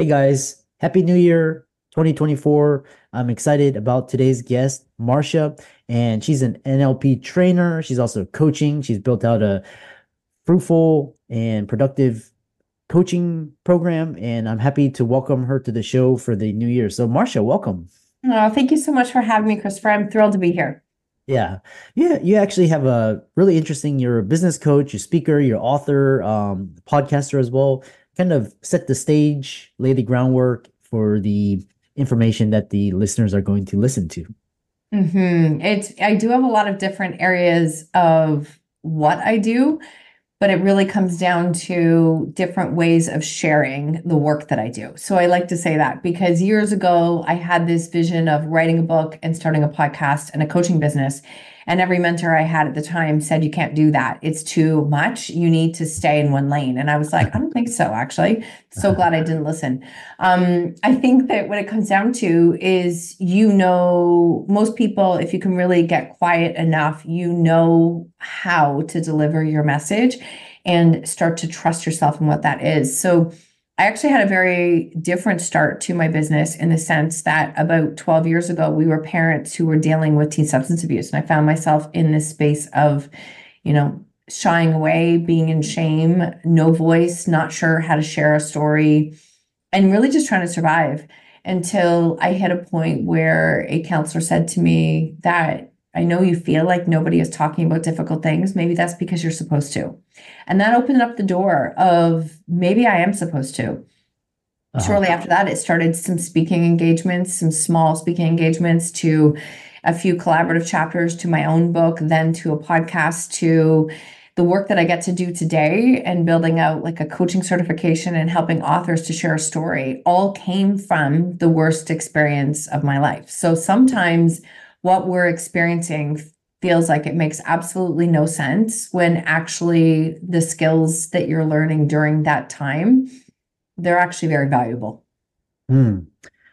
Hey guys, Happy New Year 2024. I'm excited about today's guest, Marsha, and she's an NLP trainer. She's also coaching. She's built out a fruitful and productive coaching program, and I'm happy to welcome her to the show for the new year. So, Marsha, welcome. Oh, thank you so much for having me, Christopher. I'm thrilled to be here. Yeah. Yeah. You actually have a really interesting, you're a business coach, you're a speaker, you're author, um, podcaster as well kind of set the stage, lay the groundwork for the information that the listeners are going to listen to. Mm-hmm. It's I do have a lot of different areas of what I do, but it really comes down to different ways of sharing the work that I do. So I like to say that because years ago I had this vision of writing a book and starting a podcast and a coaching business. And every mentor I had at the time said, You can't do that. It's too much. You need to stay in one lane. And I was like, I don't think so, actually. So glad I didn't listen. Um, I think that what it comes down to is, you know, most people, if you can really get quiet enough, you know how to deliver your message and start to trust yourself in what that is. So, I actually had a very different start to my business in the sense that about 12 years ago, we were parents who were dealing with teen substance abuse. And I found myself in this space of, you know, shying away, being in shame, no voice, not sure how to share a story, and really just trying to survive until I hit a point where a counselor said to me that I know you feel like nobody is talking about difficult things. Maybe that's because you're supposed to. And that opened up the door of maybe I am supposed to. Uh-huh. Shortly after that, it started some speaking engagements, some small speaking engagements to a few collaborative chapters to my own book, then to a podcast, to the work that I get to do today and building out like a coaching certification and helping authors to share a story all came from the worst experience of my life. So sometimes what we're experiencing feels like it makes absolutely no sense when actually the skills that you're learning during that time they're actually very valuable. Mm.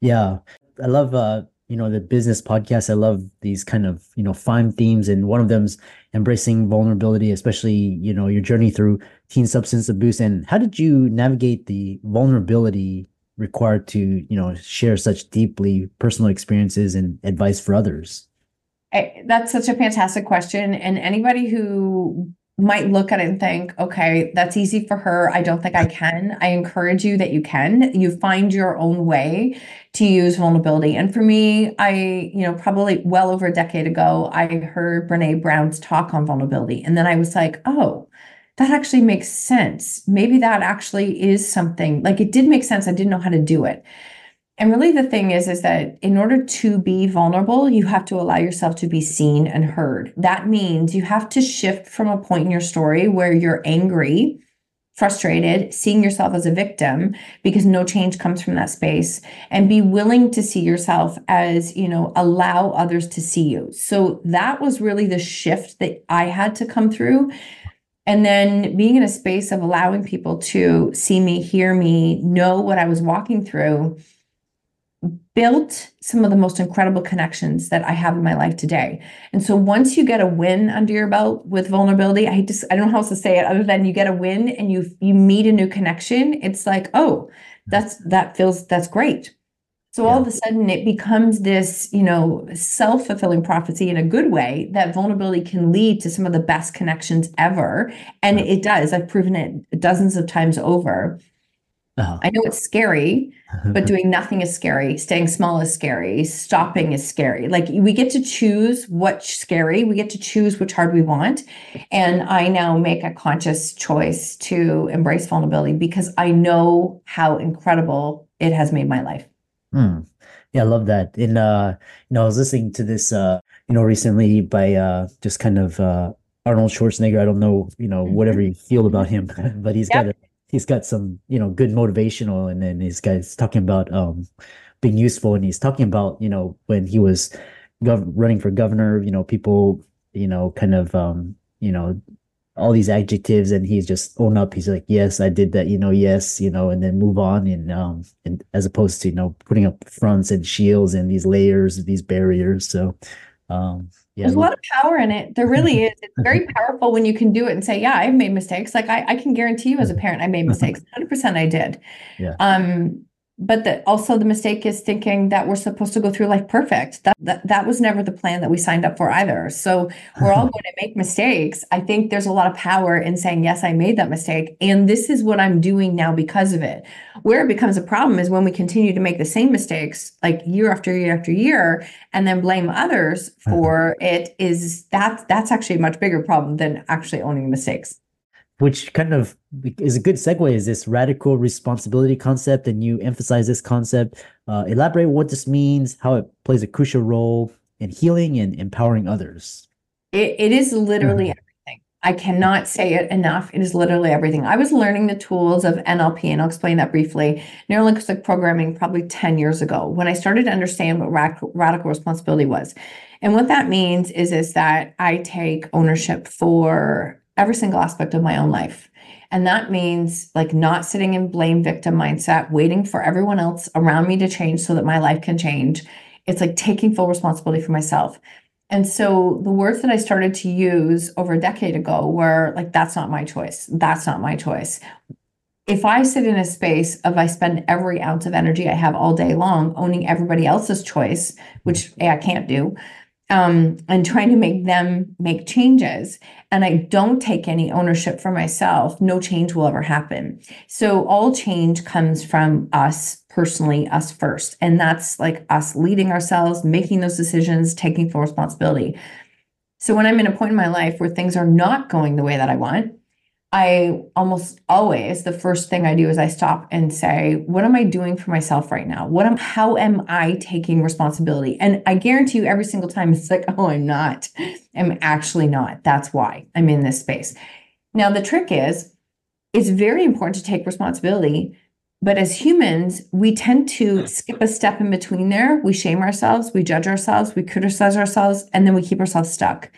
yeah. I love uh you know the business podcast. I love these kind of you know fun themes and one of them's embracing vulnerability especially you know your journey through teen substance abuse. And how did you navigate the vulnerability required to you know share such deeply personal experiences and advice for others? I, that's such a fantastic question and anybody who might look at it and think okay that's easy for her i don't think i can i encourage you that you can. You find your own way to use vulnerability and for me i you know probably well over a decade ago i heard brene brown's talk on vulnerability and then i was like oh that actually makes sense. Maybe that actually is something like it did make sense. I didn't know how to do it. And really the thing is is that in order to be vulnerable, you have to allow yourself to be seen and heard. That means you have to shift from a point in your story where you're angry, frustrated, seeing yourself as a victim because no change comes from that space and be willing to see yourself as, you know, allow others to see you. So that was really the shift that I had to come through and then being in a space of allowing people to see me, hear me, know what I was walking through built some of the most incredible connections that I have in my life today. And so once you get a win under your belt with vulnerability, I just I don't know how else to say it other than you get a win and you you meet a new connection, it's like, "Oh, that's that feels that's great." So yeah. all of a sudden it becomes this, you know, self-fulfilling prophecy in a good way that vulnerability can lead to some of the best connections ever. And it does. I've proven it dozens of times over. Uh-huh. I know it's scary, but doing nothing is scary. Staying small is scary. Stopping is scary. Like we get to choose what's scary. We get to choose which hard we want. And I now make a conscious choice to embrace vulnerability because I know how incredible it has made my life. Mm. Yeah, I love that. And uh, you know, I was listening to this uh, you know, recently by uh just kind of uh Arnold Schwarzenegger. I don't know, you know, whatever you feel about him, but he's yep. got a he's got some you know good motivational and then he's guys talking about um being useful and he's talking about you know when he was gov- running for governor you know people you know kind of um you know all these adjectives and he's just own up he's like yes i did that you know yes you know and then move on and um and as opposed to you know putting up fronts and shields and these layers these barriers so um yeah, There's a lot of power in it. There really is. It's very powerful when you can do it and say, "Yeah, I've made mistakes." Like I, I can guarantee you, as a parent, I made mistakes. Hundred percent, I did. Yeah. Um, but that also the mistake is thinking that we're supposed to go through life perfect. That, that that was never the plan that we signed up for either. So we're all going to make mistakes. I think there's a lot of power in saying yes i made that mistake and this is what i'm doing now because of it. Where it becomes a problem is when we continue to make the same mistakes like year after year after year and then blame others mm-hmm. for it is that that's actually a much bigger problem than actually owning mistakes which kind of is a good segue is this radical responsibility concept and you emphasize this concept. Uh, elaborate what this means how it plays a crucial role in healing and empowering others. It, it is literally mm-hmm. everything. I cannot say it enough. It is literally everything. I was learning the tools of nlp and i'll explain that briefly neurolinguistic programming probably 10 years ago when i started to understand what radical, radical responsibility was. And what that means is is that i take ownership for every single aspect of my own life. And that means like not sitting in blame victim mindset, waiting for everyone else around me to change so that my life can change. It's like taking full responsibility for myself. And so the words that I started to use over a decade ago were like, that's not my choice. That's not my choice. If I sit in a space of I spend every ounce of energy I have all day long owning everybody else's choice, which I can't do, um, and trying to make them make changes, and I don't take any ownership for myself, no change will ever happen. So all change comes from us personally, us first. And that's like us leading ourselves, making those decisions, taking full responsibility. So when I'm in a point in my life where things are not going the way that I want, I almost always the first thing I do is I stop and say, what am I doing for myself right now? What am how am I taking responsibility? And I guarantee you every single time it's like, oh, I'm not. I'm actually not. That's why I'm in this space. Now the trick is it's very important to take responsibility, but as humans, we tend to skip a step in between there. We shame ourselves, we judge ourselves, we criticize ourselves, and then we keep ourselves stuck.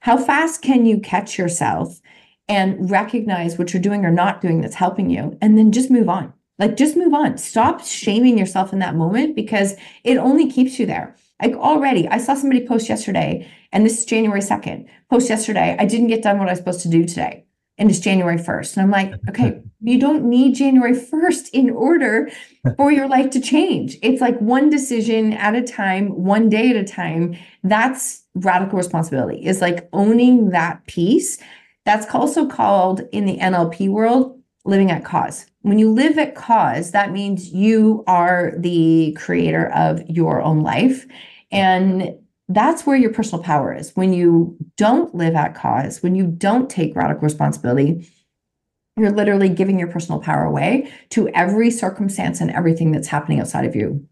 How fast can you catch yourself? And recognize what you're doing or not doing that's helping you, and then just move on. Like, just move on. Stop shaming yourself in that moment because it only keeps you there. Like, already, I saw somebody post yesterday, and this is January 2nd, post yesterday, I didn't get done what I was supposed to do today. And it's January 1st. And I'm like, okay, you don't need January 1st in order for your life to change. It's like one decision at a time, one day at a time. That's radical responsibility, is like owning that piece that's also called in the NLP world living at cause. When you live at cause, that means you are the creator of your own life. And that's where your personal power is. When you don't live at cause, when you don't take radical responsibility, you're literally giving your personal power away to every circumstance and everything that's happening outside of you.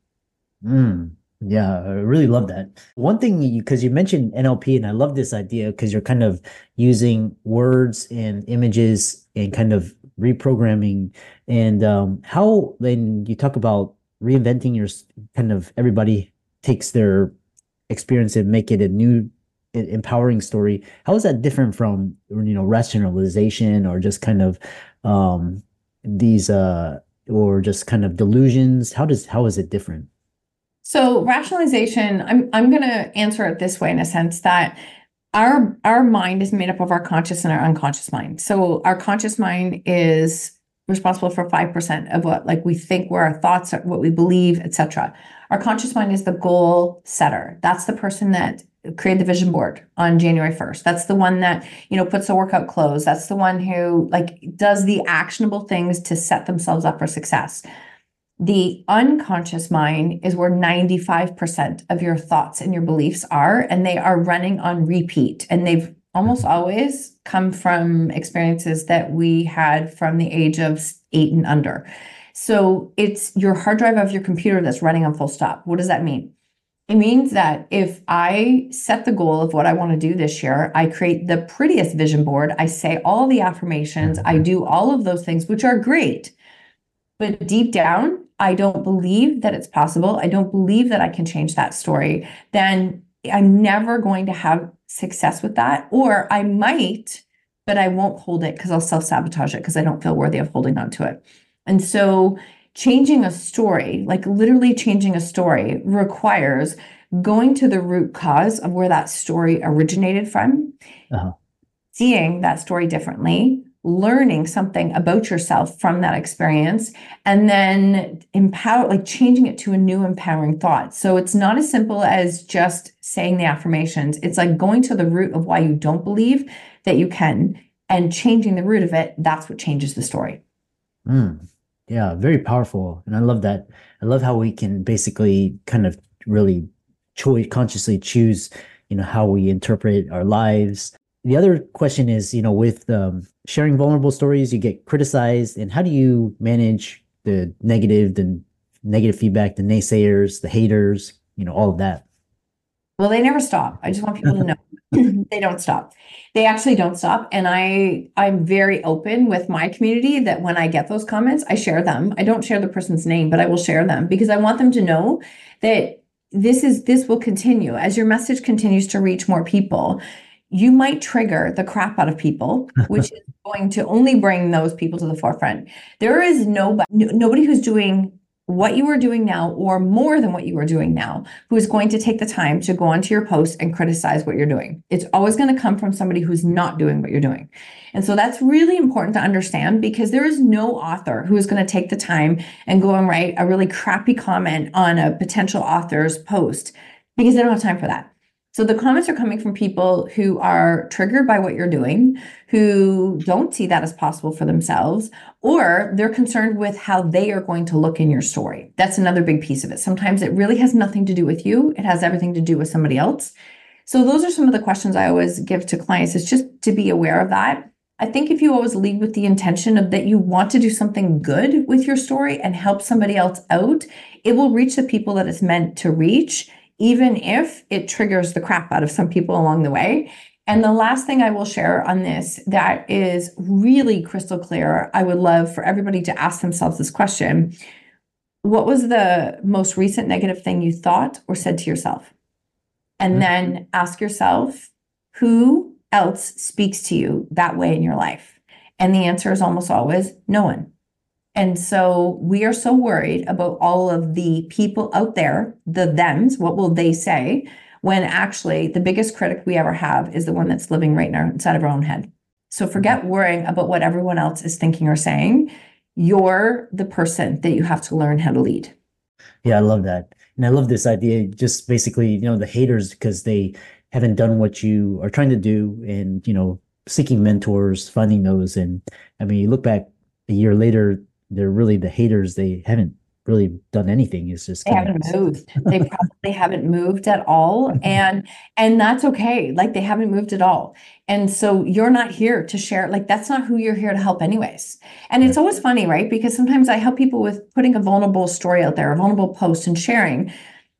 Mm. Yeah, I really love that. One thing, because you, you mentioned NLP, and I love this idea because you're kind of using words and images and kind of reprogramming. And um, how, when you talk about reinventing your kind of everybody takes their experience and make it a new empowering story how is that different from you know rationalization or just kind of um these uh or just kind of delusions how does how is it different so rationalization, I'm I'm going to answer it this way in a sense that our our mind is made up of our conscious and our unconscious mind. So our conscious mind is responsible for 5% of what like we think where our thoughts are, what we believe, etc. Our conscious mind is the goal setter. That's the person that created the vision board on January 1st. That's the one that, you know, puts the workout clothes. That's the one who like does the actionable things to set themselves up for success. The unconscious mind is where 95% of your thoughts and your beliefs are, and they are running on repeat. And they've almost mm-hmm. always come from experiences that we had from the age of eight and under. So it's your hard drive of your computer that's running on full stop. What does that mean? It means that if I set the goal of what I want to do this year, I create the prettiest vision board, I say all the affirmations, I mm-hmm. do all of those things, which are great. But deep down, I don't believe that it's possible. I don't believe that I can change that story. Then I'm never going to have success with that. Or I might, but I won't hold it because I'll self sabotage it because I don't feel worthy of holding on to it. And so changing a story, like literally changing a story, requires going to the root cause of where that story originated from, uh-huh. seeing that story differently, learning something about yourself from that experience, and then empower, like changing it to a new empowering thought. So it's not as simple as just saying the affirmations. It's like going to the root of why you don't believe that you can and changing the root of it. That's what changes the story. Mm. Yeah, very powerful. And I love that. I love how we can basically kind of really choice consciously choose, you know, how we interpret our lives. The other question is, you know, with um, sharing vulnerable stories, you get criticized, and how do you manage the negative, the negative feedback, the naysayers, the haters, you know, all of that? Well, they never stop. I just want people to know they don't stop. They actually don't stop. And I I'm very open with my community that when I get those comments, I share them. I don't share the person's name, but I will share them because I want them to know that this is this will continue as your message continues to reach more people. You might trigger the crap out of people, which is going to only bring those people to the forefront. There is nobody nobody who's doing what you are doing now or more than what you are doing now who is going to take the time to go onto your post and criticize what you're doing. It's always going to come from somebody who's not doing what you're doing. And so that's really important to understand because there is no author who is going to take the time and go and write a really crappy comment on a potential author's post because they don't have time for that. So the comments are coming from people who are triggered by what you're doing, who don't see that as possible for themselves, or they're concerned with how they are going to look in your story. That's another big piece of it. Sometimes it really has nothing to do with you, it has everything to do with somebody else. So those are some of the questions I always give to clients is just to be aware of that. I think if you always lead with the intention of that you want to do something good with your story and help somebody else out, it will reach the people that it's meant to reach even if it triggers the crap out of some people along the way. And the last thing I will share on this that is really crystal clear, I would love for everybody to ask themselves this question What was the most recent negative thing you thought or said to yourself? And mm-hmm. then ask yourself, who else speaks to you that way in your life? And the answer is almost always no one. And so we are so worried about all of the people out there, the thems, what will they say? When actually the biggest critic we ever have is the one that's living right now inside of our own head. So forget mm-hmm. worrying about what everyone else is thinking or saying. You're the person that you have to learn how to lead. Yeah, I love that. And I love this idea, just basically, you know, the haters because they haven't done what you are trying to do and, you know, seeking mentors, finding those. And I mean, you look back a year later, they're really the haters. They haven't really done anything. It's just they haven't of... moved. They probably haven't moved at all, and and that's okay. Like they haven't moved at all, and so you're not here to share. Like that's not who you're here to help, anyways. And it's always funny, right? Because sometimes I help people with putting a vulnerable story out there, a vulnerable post, and sharing.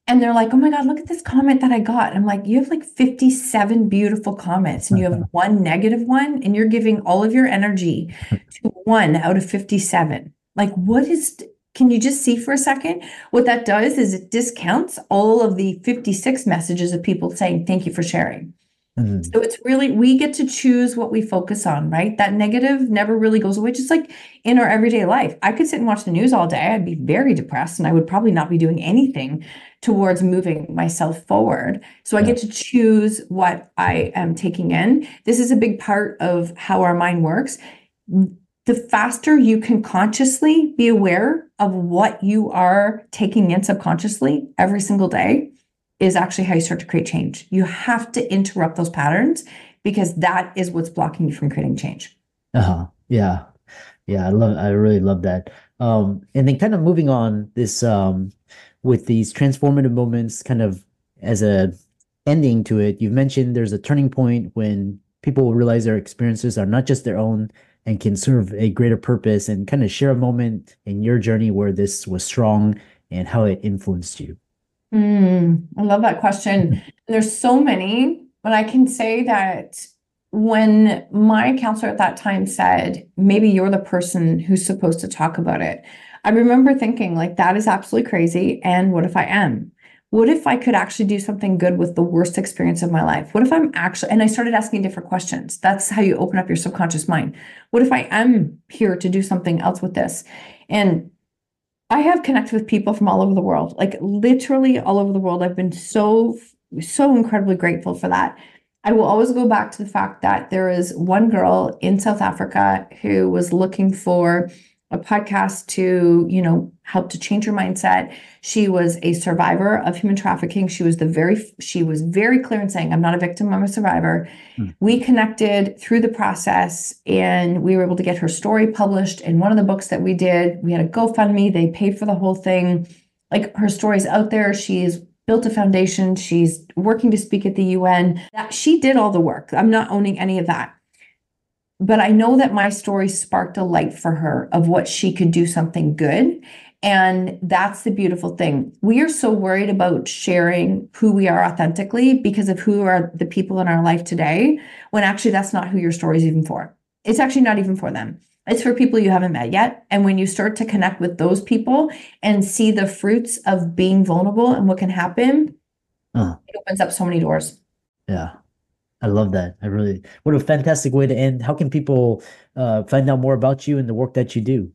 And they're like, oh my God, look at this comment that I got. I'm like, you have like 57 beautiful comments and you have one negative one, and you're giving all of your energy to one out of 57 like, what is, can you just see for a second? What that does is it discounts all of the 56 messages of people saying, thank you for sharing. Mm-hmm. So it's really, we get to choose what we focus on, right? That negative never really goes away, just like in our everyday life. I could sit and watch the news all day. I'd be very depressed and I would probably not be doing anything towards moving myself forward. So I get to choose what I am taking in. This is a big part of how our mind works the faster you can consciously be aware of what you are taking in subconsciously every single day is actually how you start to create change. You have to interrupt those patterns because that is what's blocking you from creating change. Uh-huh. Yeah. Yeah, I love I really love that. Um and then kind of moving on this um with these transformative moments kind of as a ending to it. You've mentioned there's a turning point when people realize their experiences are not just their own and can serve a greater purpose and kind of share a moment in your journey where this was strong and how it influenced you. Mm, I love that question. There's so many, but I can say that when my counselor at that time said, maybe you're the person who's supposed to talk about it, I remember thinking, like, that is absolutely crazy. And what if I am? What if I could actually do something good with the worst experience of my life? What if I'm actually, and I started asking different questions. That's how you open up your subconscious mind. What if I am here to do something else with this? And I have connected with people from all over the world, like literally all over the world. I've been so, so incredibly grateful for that. I will always go back to the fact that there is one girl in South Africa who was looking for a podcast to, you know, help to change her mindset. She was a survivor of human trafficking. She was the very she was very clear in saying, I'm not a victim, I'm a survivor. Mm. We connected through the process and we were able to get her story published in one of the books that we did. We had a GoFundMe, they paid for the whole thing. Like her story's out there. She's built a foundation. She's working to speak at the UN. She did all the work. I'm not owning any of that but I know that my story sparked a light for her of what she could do something good. And that's the beautiful thing. We are so worried about sharing who we are authentically because of who are the people in our life today, when actually that's not who your story is even for. It's actually not even for them. It's for people you haven't met yet. And when you start to connect with those people and see the fruits of being vulnerable and what can happen, uh, it opens up so many doors. Yeah. I love that. I really, what a fantastic way to end. How can people uh, find out more about you and the work that you do?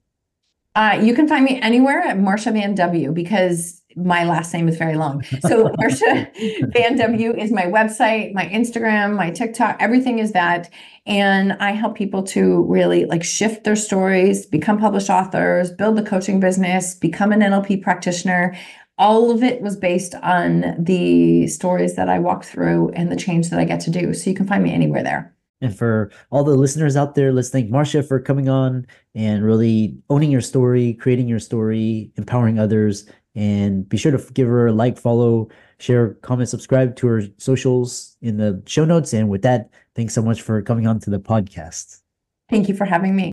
Uh, you can find me anywhere at Marsha Van W because my last name is very long. So Marsha Van W is my website, my Instagram, my TikTok, everything is that. And I help people to really like shift their stories, become published authors, build the coaching business, become an NLP practitioner all of it was based on the stories that I walk through and the change that I get to do. So you can find me anywhere there. And for all the listeners out there, let's thank Marsha for coming on and really owning your story, creating your story, empowering others. And be sure to give her a like, follow, share, comment, subscribe to her socials in the show notes. And with that, thanks so much for coming on to the podcast. Thank you for having me.